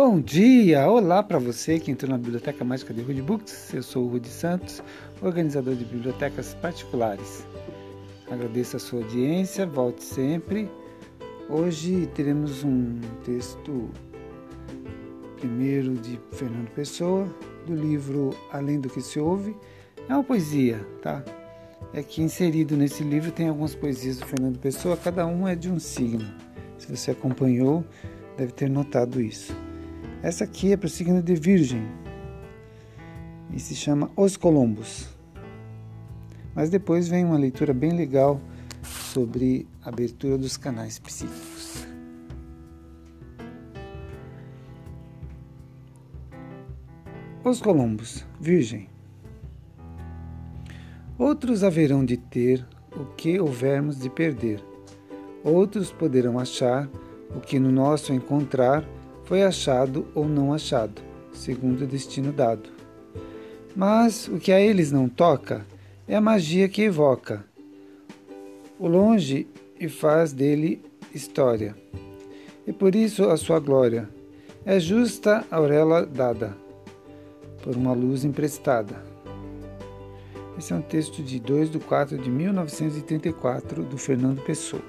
Bom dia! Olá para você que entrou na Biblioteca Mágica de Rude Books. Eu sou o Rude Santos, organizador de bibliotecas particulares. Agradeço a sua audiência, volte sempre. Hoje teremos um texto primeiro de Fernando Pessoa, do livro Além do que se ouve. É uma poesia, tá? É que inserido nesse livro tem algumas poesias do Fernando Pessoa, cada uma é de um signo. Se você acompanhou, deve ter notado isso. Essa aqui é para o signo de Virgem e se chama Os Colombos. Mas depois vem uma leitura bem legal sobre a abertura dos canais psíquicos. Os Colombos, Virgem. Outros haverão de ter o que houvermos de perder. Outros poderão achar o que no nosso encontrar foi achado ou não achado, segundo o destino dado. Mas o que a eles não toca é a magia que evoca o longe e faz dele história. E por isso a sua glória é justa auréola dada por uma luz emprestada. Esse é um texto de 2 de 4 de 1934 do Fernando Pessoa.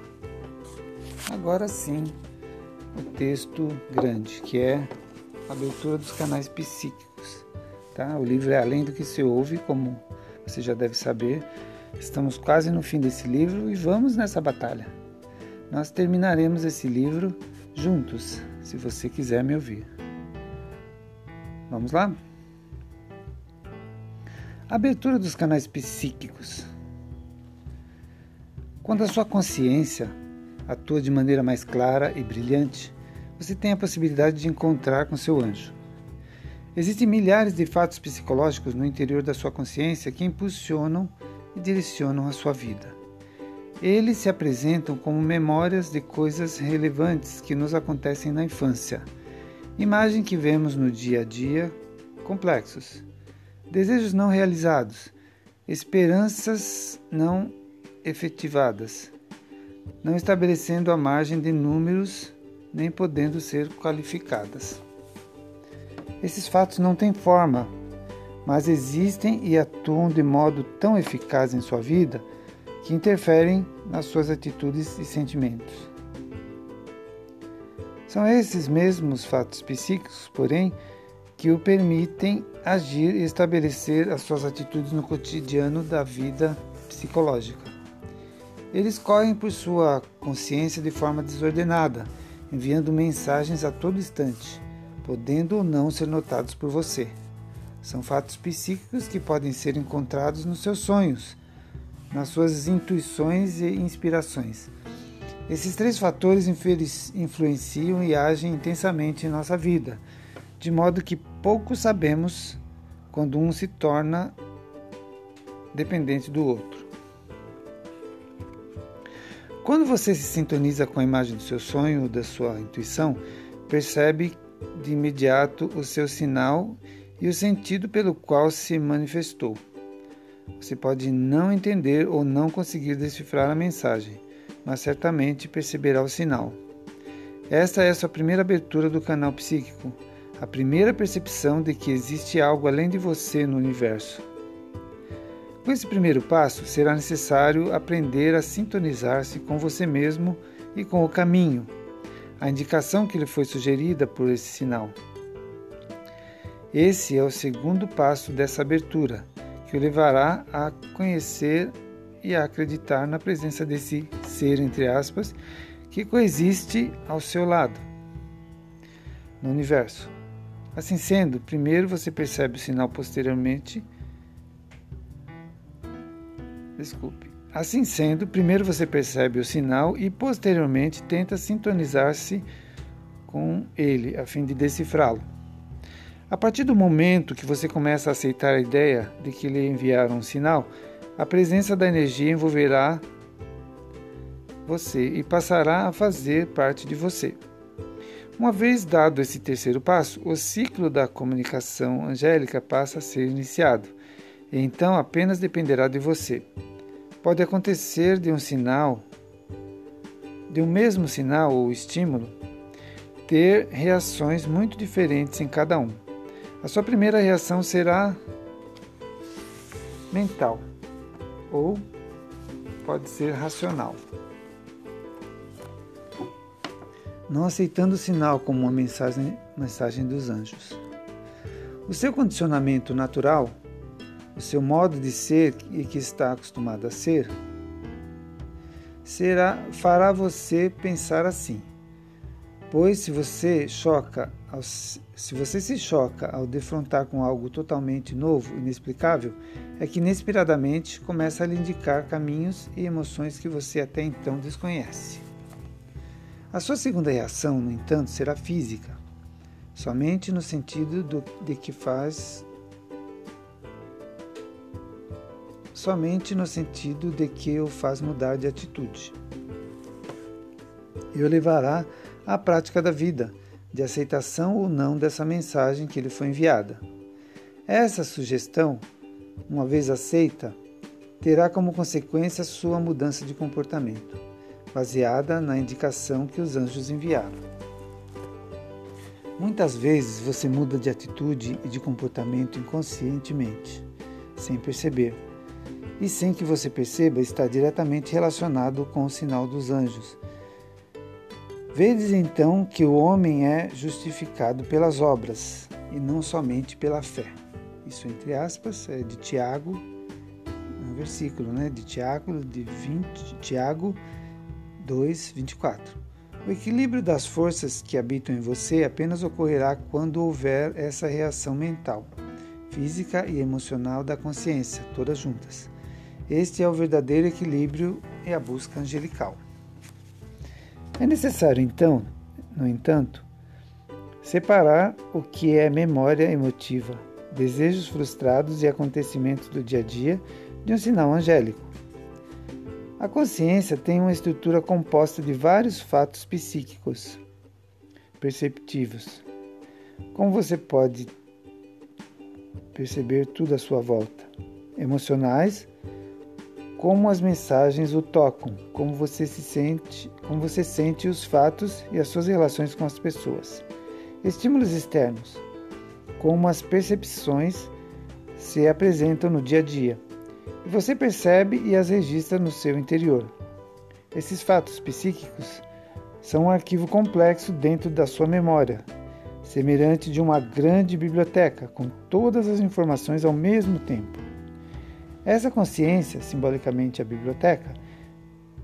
Agora sim, o texto grande, que é abertura dos canais psíquicos. Tá? O livro é Além do que se ouve, como você já deve saber. Estamos quase no fim desse livro e vamos nessa batalha. Nós terminaremos esse livro juntos, se você quiser me ouvir. Vamos lá? Abertura dos canais psíquicos. Quando a sua consciência atua de maneira mais clara e brilhante, você tem a possibilidade de encontrar com seu anjo. Existem milhares de fatos psicológicos no interior da sua consciência que impulsionam e direcionam a sua vida. Eles se apresentam como memórias de coisas relevantes que nos acontecem na infância, imagem que vemos no dia a dia, complexos, desejos não realizados, esperanças não efetivadas, não estabelecendo a margem de números nem podendo ser qualificadas. Esses fatos não têm forma, mas existem e atuam de modo tão eficaz em sua vida que interferem nas suas atitudes e sentimentos. São esses mesmos fatos psíquicos, porém, que o permitem agir e estabelecer as suas atitudes no cotidiano da vida psicológica. Eles correm por sua consciência de forma desordenada, enviando mensagens a todo instante, podendo ou não ser notados por você. São fatos psíquicos que podem ser encontrados nos seus sonhos, nas suas intuições e inspirações. Esses três fatores influenciam e agem intensamente em nossa vida, de modo que pouco sabemos quando um se torna dependente do outro. Quando você se sintoniza com a imagem do seu sonho da sua intuição, percebe de imediato o seu sinal e o sentido pelo qual se manifestou. Você pode não entender ou não conseguir decifrar a mensagem, mas certamente perceberá o sinal. Esta é a sua primeira abertura do canal psíquico, a primeira percepção de que existe algo além de você no universo. Com esse primeiro passo, será necessário aprender a sintonizar-se com você mesmo e com o caminho, a indicação que lhe foi sugerida por esse sinal. Esse é o segundo passo dessa abertura, que o levará a conhecer e a acreditar na presença desse ser, entre aspas, que coexiste ao seu lado no universo. Assim sendo, primeiro você percebe o sinal posteriormente Desculpe. Assim sendo, primeiro você percebe o sinal e posteriormente tenta sintonizar-se com ele a fim de decifrá-lo. A partir do momento que você começa a aceitar a ideia de que lhe enviaram um sinal, a presença da energia envolverá você e passará a fazer parte de você. Uma vez dado esse terceiro passo, o ciclo da comunicação angélica passa a ser iniciado, então apenas dependerá de você pode acontecer de um sinal, de um mesmo sinal ou estímulo, ter reações muito diferentes em cada um. A sua primeira reação será mental ou pode ser racional. Não aceitando o sinal como uma mensagem, mensagem dos anjos. O seu condicionamento natural, o seu modo de ser e que está acostumado a ser, será fará você pensar assim. Pois se você choca, ao, se você se choca ao defrontar com algo totalmente novo, inexplicável, é que inesperadamente começa a lhe indicar caminhos e emoções que você até então desconhece. A sua segunda reação, no entanto, será física, somente no sentido do, de que faz somente no sentido de que o faz mudar de atitude. E o levará à prática da vida, de aceitação ou não dessa mensagem que lhe foi enviada. Essa sugestão, uma vez aceita, terá como consequência sua mudança de comportamento, baseada na indicação que os anjos enviaram. Muitas vezes você muda de atitude e de comportamento inconscientemente, sem perceber e sem que você perceba está diretamente relacionado com o sinal dos anjos. Vedes então que o homem é justificado pelas obras e não somente pela fé. Isso entre aspas é de Tiago, um versículo, né, de Tiago de 20, Tiago 2, 24. O equilíbrio das forças que habitam em você apenas ocorrerá quando houver essa reação mental, física e emocional da consciência, todas juntas. Este é o verdadeiro equilíbrio e a busca angelical. É necessário, então, no entanto, separar o que é memória emotiva, desejos frustrados e acontecimentos do dia a dia de um sinal angélico. A consciência tem uma estrutura composta de vários fatos psíquicos perceptivos. Como você pode perceber tudo à sua volta? Emocionais, como as mensagens o tocam, como você se sente, como você sente os fatos e as suas relações com as pessoas. Estímulos externos, como as percepções se apresentam no dia a dia. E você percebe e as registra no seu interior. Esses fatos psíquicos são um arquivo complexo dentro da sua memória, semelhante de uma grande biblioteca com todas as informações ao mesmo tempo. Essa consciência, simbolicamente a biblioteca,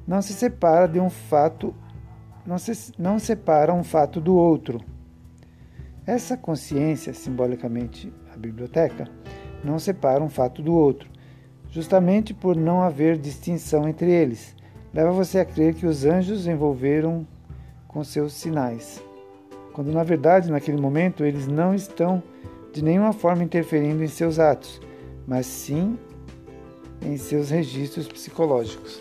não se separa de um fato, não, se, não separa um fato do outro. Essa consciência, simbolicamente a biblioteca, não separa um fato do outro, justamente por não haver distinção entre eles. Leva você a crer que os anjos envolveram com seus sinais, quando na verdade, naquele momento, eles não estão de nenhuma forma interferindo em seus atos, mas sim em seus registros psicológicos.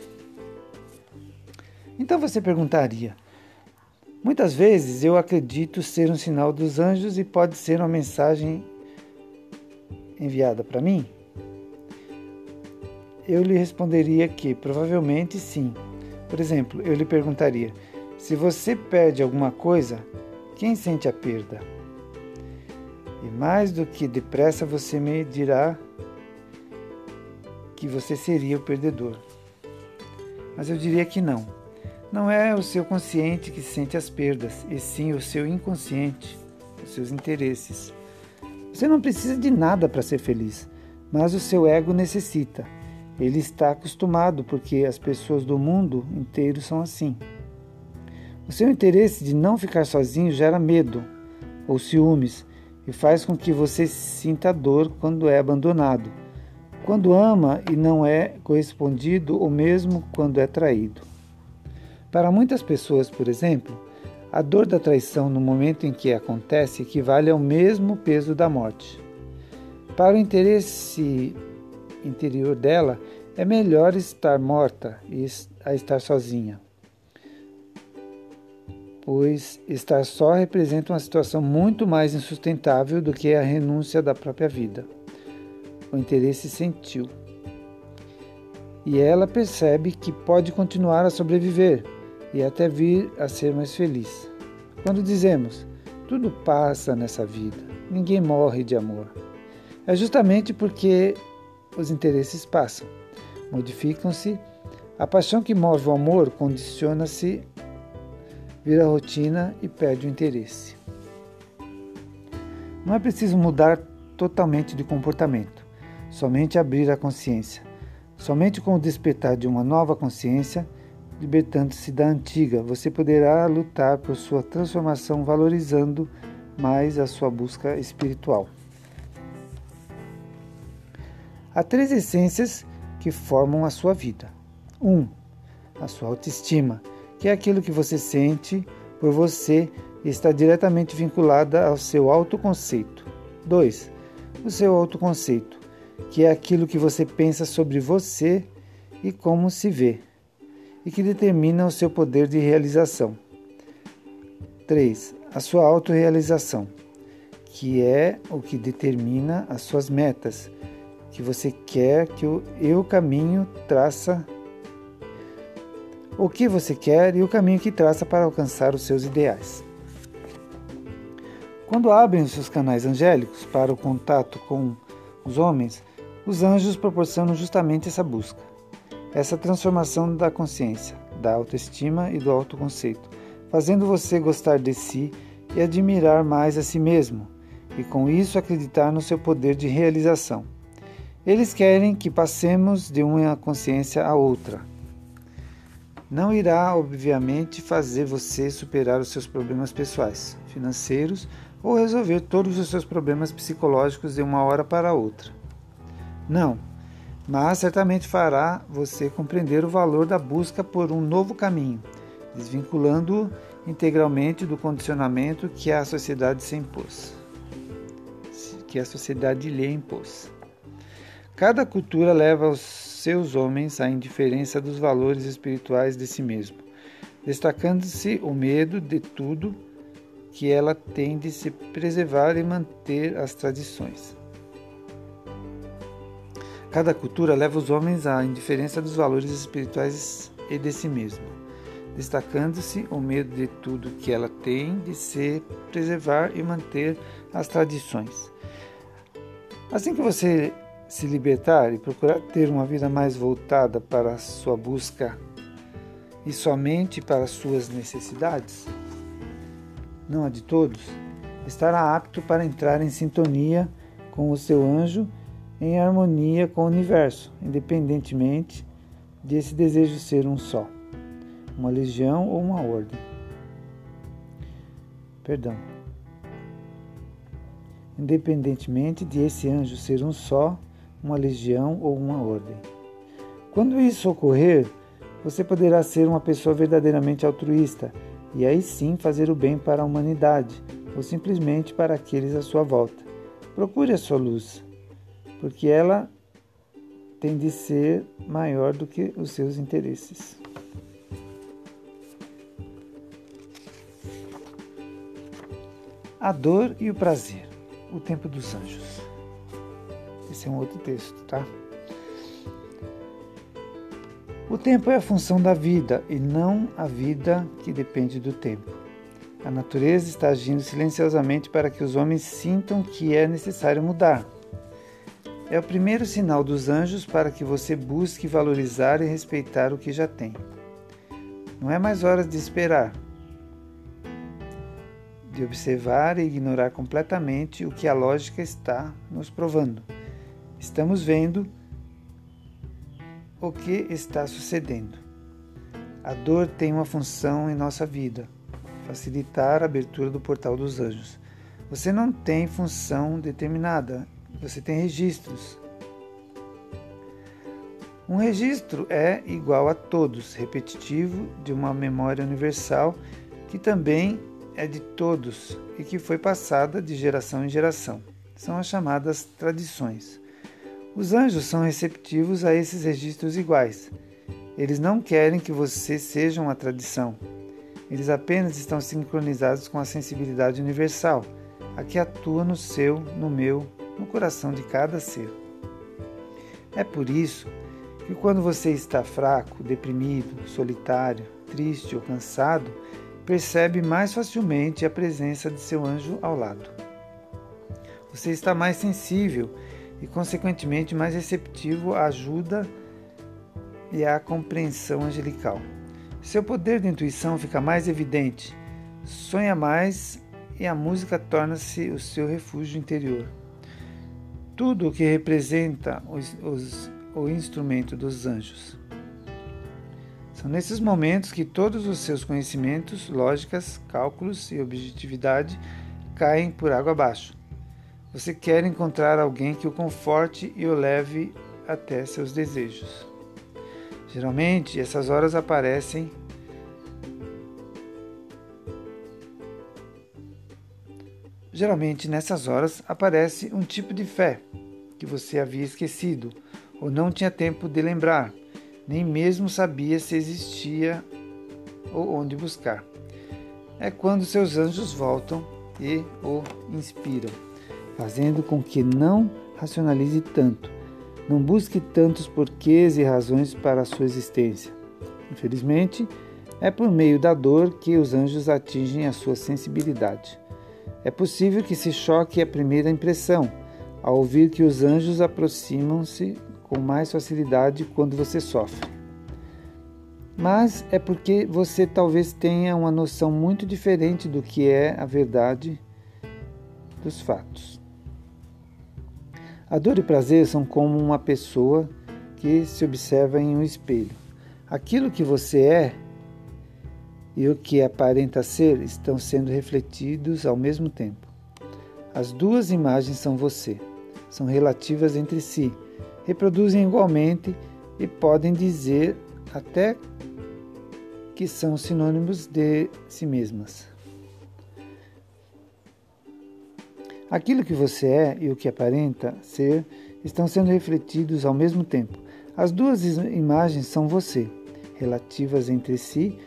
Então você perguntaria: muitas vezes eu acredito ser um sinal dos anjos e pode ser uma mensagem enviada para mim? Eu lhe responderia que provavelmente sim. Por exemplo, eu lhe perguntaria: se você perde alguma coisa, quem sente a perda? E mais do que depressa você me dirá que você seria o perdedor. Mas eu diria que não. Não é o seu consciente que sente as perdas, e sim o seu inconsciente, os seus interesses. Você não precisa de nada para ser feliz, mas o seu ego necessita. Ele está acostumado porque as pessoas do mundo inteiro são assim. O seu interesse de não ficar sozinho gera medo ou ciúmes e faz com que você sinta dor quando é abandonado quando ama e não é correspondido, ou mesmo quando é traído. Para muitas pessoas, por exemplo, a dor da traição no momento em que acontece equivale ao mesmo peso da morte. Para o interesse interior dela, é melhor estar morta a estar sozinha, pois estar só representa uma situação muito mais insustentável do que a renúncia da própria vida o interesse sentiu. E ela percebe que pode continuar a sobreviver e até vir a ser mais feliz. Quando dizemos tudo passa nessa vida, ninguém morre de amor, é justamente porque os interesses passam, modificam-se. A paixão que move o amor condiciona-se, vira rotina e perde o interesse. Não é preciso mudar totalmente de comportamento, somente abrir a consciência. Somente com o despertar de uma nova consciência, libertando-se da antiga, você poderá lutar por sua transformação, valorizando mais a sua busca espiritual. Há três essências que formam a sua vida. 1. Um, a sua autoestima, que é aquilo que você sente por você e está diretamente vinculada ao seu autoconceito. 2. O seu autoconceito, que é aquilo que você pensa sobre você e como se vê, e que determina o seu poder de realização. 3. A sua autorrealização, que é o que determina as suas metas, que você quer que o eu caminho traça o que você quer e o caminho que traça para alcançar os seus ideais. Quando abrem os seus canais angélicos para o contato com os homens, os anjos proporcionam justamente essa busca, essa transformação da consciência, da autoestima e do autoconceito, fazendo você gostar de si e admirar mais a si mesmo, e com isso acreditar no seu poder de realização. Eles querem que passemos de uma consciência a outra não irá, obviamente, fazer você superar os seus problemas pessoais, financeiros ou resolver todos os seus problemas psicológicos de uma hora para outra. Não, mas certamente fará você compreender o valor da busca por um novo caminho, desvinculando-o integralmente do condicionamento que a sociedade se impôs, que a sociedade lhe impôs. Cada cultura leva os seus homens à indiferença dos valores espirituais de si mesmo, destacando-se o medo de tudo que ela tem de se preservar e manter as tradições. Cada cultura leva os homens à indiferença dos valores espirituais e de si mesmo, destacando-se o medo de tudo que ela tem de se preservar e manter as tradições. Assim que você se libertar e procurar ter uma vida mais voltada para a sua busca e somente para as suas necessidades, não a de todos, estará apto para entrar em sintonia com o seu anjo em harmonia com o universo, independentemente desse desejo ser um só, uma legião ou uma ordem. Perdão. Independentemente de esse anjo ser um só, uma legião ou uma ordem. Quando isso ocorrer, você poderá ser uma pessoa verdadeiramente altruísta e aí sim fazer o bem para a humanidade ou simplesmente para aqueles à sua volta. Procure a sua luz, porque ela tem de ser maior do que os seus interesses. A dor e o prazer, o tempo dos anjos. Esse é um outro texto, tá? O tempo é a função da vida e não a vida que depende do tempo. A natureza está agindo silenciosamente para que os homens sintam que é necessário mudar. É o primeiro sinal dos anjos para que você busque valorizar e respeitar o que já tem. Não é mais hora de esperar, de observar e ignorar completamente o que a lógica está nos provando. Estamos vendo o que está sucedendo. A dor tem uma função em nossa vida: facilitar a abertura do portal dos anjos. Você não tem função determinada, você tem registros. Um registro é igual a todos, repetitivo, de uma memória universal que também é de todos e que foi passada de geração em geração. São as chamadas tradições. Os anjos são receptivos a esses registros iguais. Eles não querem que você seja uma tradição. Eles apenas estão sincronizados com a sensibilidade universal, a que atua no seu, no meu, no coração de cada ser. É por isso que quando você está fraco, deprimido, solitário, triste ou cansado, percebe mais facilmente a presença de seu anjo ao lado. Você está mais sensível e, consequentemente, mais receptivo à ajuda e à compreensão angelical. Seu poder de intuição fica mais evidente, sonha mais e a música torna-se o seu refúgio interior. Tudo o que representa os, os, o instrumento dos anjos. São nesses momentos que todos os seus conhecimentos, lógicas, cálculos e objetividade caem por água abaixo. Você quer encontrar alguém que o conforte e o leve até seus desejos. Geralmente, essas horas aparecem Geralmente, nessas horas, aparece um tipo de fé que você havia esquecido ou não tinha tempo de lembrar, nem mesmo sabia se existia ou onde buscar. É quando seus anjos voltam e o inspiram, fazendo com que não racionalize tanto, não busque tantos porquês e razões para a sua existência. Infelizmente, é por meio da dor que os anjos atingem a sua sensibilidade. É possível que se choque a primeira impressão, ao ouvir que os anjos aproximam-se com mais facilidade quando você sofre. Mas é porque você talvez tenha uma noção muito diferente do que é a verdade dos fatos. A dor e prazer são como uma pessoa que se observa em um espelho. Aquilo que você é e o que aparenta ser estão sendo refletidos ao mesmo tempo. As duas imagens são você, são relativas entre si, reproduzem igualmente e podem dizer até que são sinônimos de si mesmas. Aquilo que você é e o que aparenta ser estão sendo refletidos ao mesmo tempo. As duas imagens são você, relativas entre si,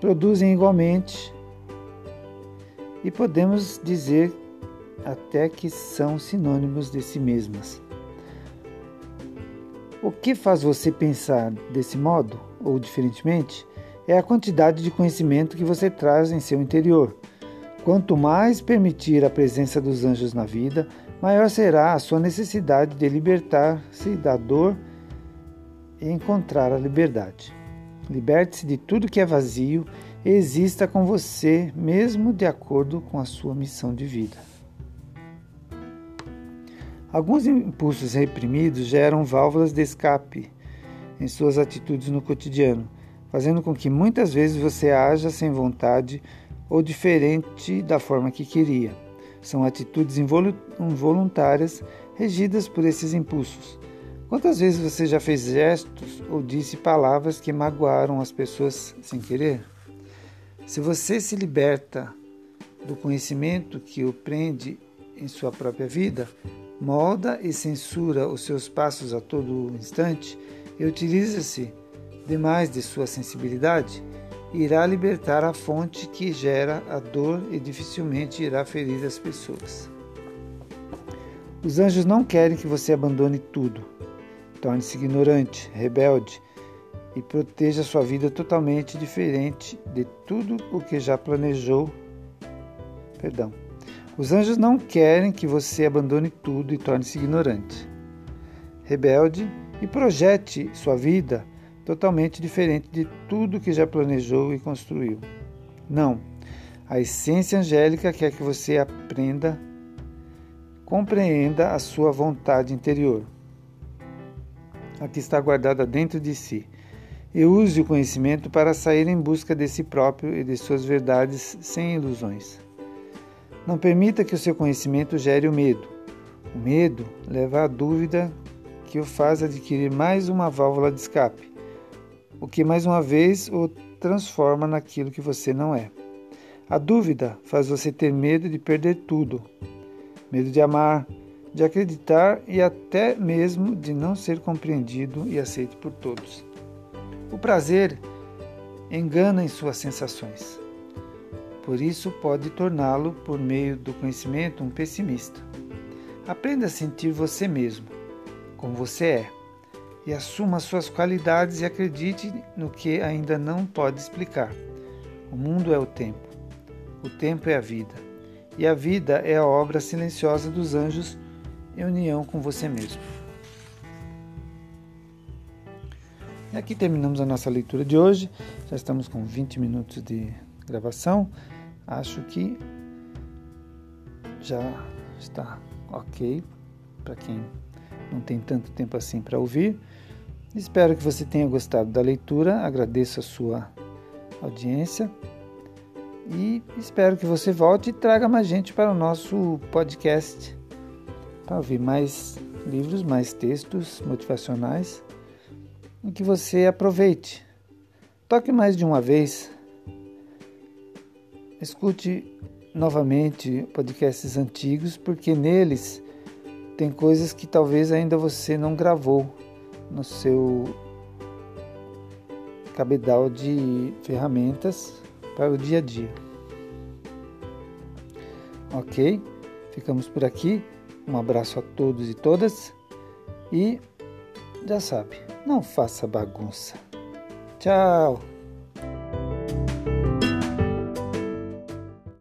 produzem igualmente e podemos dizer até que são sinônimos de si mesmas. O que faz você pensar desse modo ou diferentemente é a quantidade de conhecimento que você traz em seu interior. Quanto mais permitir a presença dos anjos na vida, maior será a sua necessidade de libertar-se da dor e encontrar a liberdade. Liberte-se de tudo que é vazio e exista com você, mesmo de acordo com a sua missão de vida. Alguns impulsos reprimidos geram válvulas de escape em suas atitudes no cotidiano, fazendo com que muitas vezes você haja sem vontade ou diferente da forma que queria. São atitudes involuntárias regidas por esses impulsos. Quantas vezes você já fez gestos ou disse palavras que magoaram as pessoas sem querer? Se você se liberta do conhecimento que o prende em sua própria vida, molda e censura os seus passos a todo instante e utiliza-se demais de sua sensibilidade, irá libertar a fonte que gera a dor e dificilmente irá ferir as pessoas. Os anjos não querem que você abandone tudo. Torne-se ignorante, rebelde e proteja sua vida totalmente diferente de tudo o que já planejou. Perdão. Os anjos não querem que você abandone tudo e torne-se ignorante, rebelde e projete sua vida totalmente diferente de tudo que já planejou e construiu. Não. A essência angélica quer que você aprenda, compreenda a sua vontade interior, a que está guardada dentro de si e use o conhecimento para sair em busca de si próprio e de suas verdades sem ilusões. Não permita que o seu conhecimento gere o medo. O medo leva à dúvida que o faz adquirir mais uma válvula de escape, o que mais uma vez o transforma naquilo que você não é. A dúvida faz você ter medo de perder tudo, medo de amar, de acreditar e até mesmo de não ser compreendido e aceito por todos. O prazer engana em suas sensações. Por isso, pode torná-lo, por meio do conhecimento, um pessimista. Aprenda a sentir você mesmo, como você é, e assuma suas qualidades e acredite no que ainda não pode explicar. O mundo é o tempo. O tempo é a vida. E a vida é a obra silenciosa dos anjos em união com você mesmo. E aqui terminamos a nossa leitura de hoje. Já estamos com 20 minutos de gravação. Acho que já está ok para quem não tem tanto tempo assim para ouvir. Espero que você tenha gostado da leitura. Agradeço a sua audiência e espero que você volte e traga mais gente para o nosso podcast para ouvir mais livros, mais textos motivacionais e que você aproveite. Toque mais de uma vez. Escute novamente podcasts antigos, porque neles tem coisas que talvez ainda você não gravou no seu cabedal de ferramentas para o dia a dia. Ok? Ficamos por aqui. Um abraço a todos e todas e já sabe, não faça bagunça. Tchau!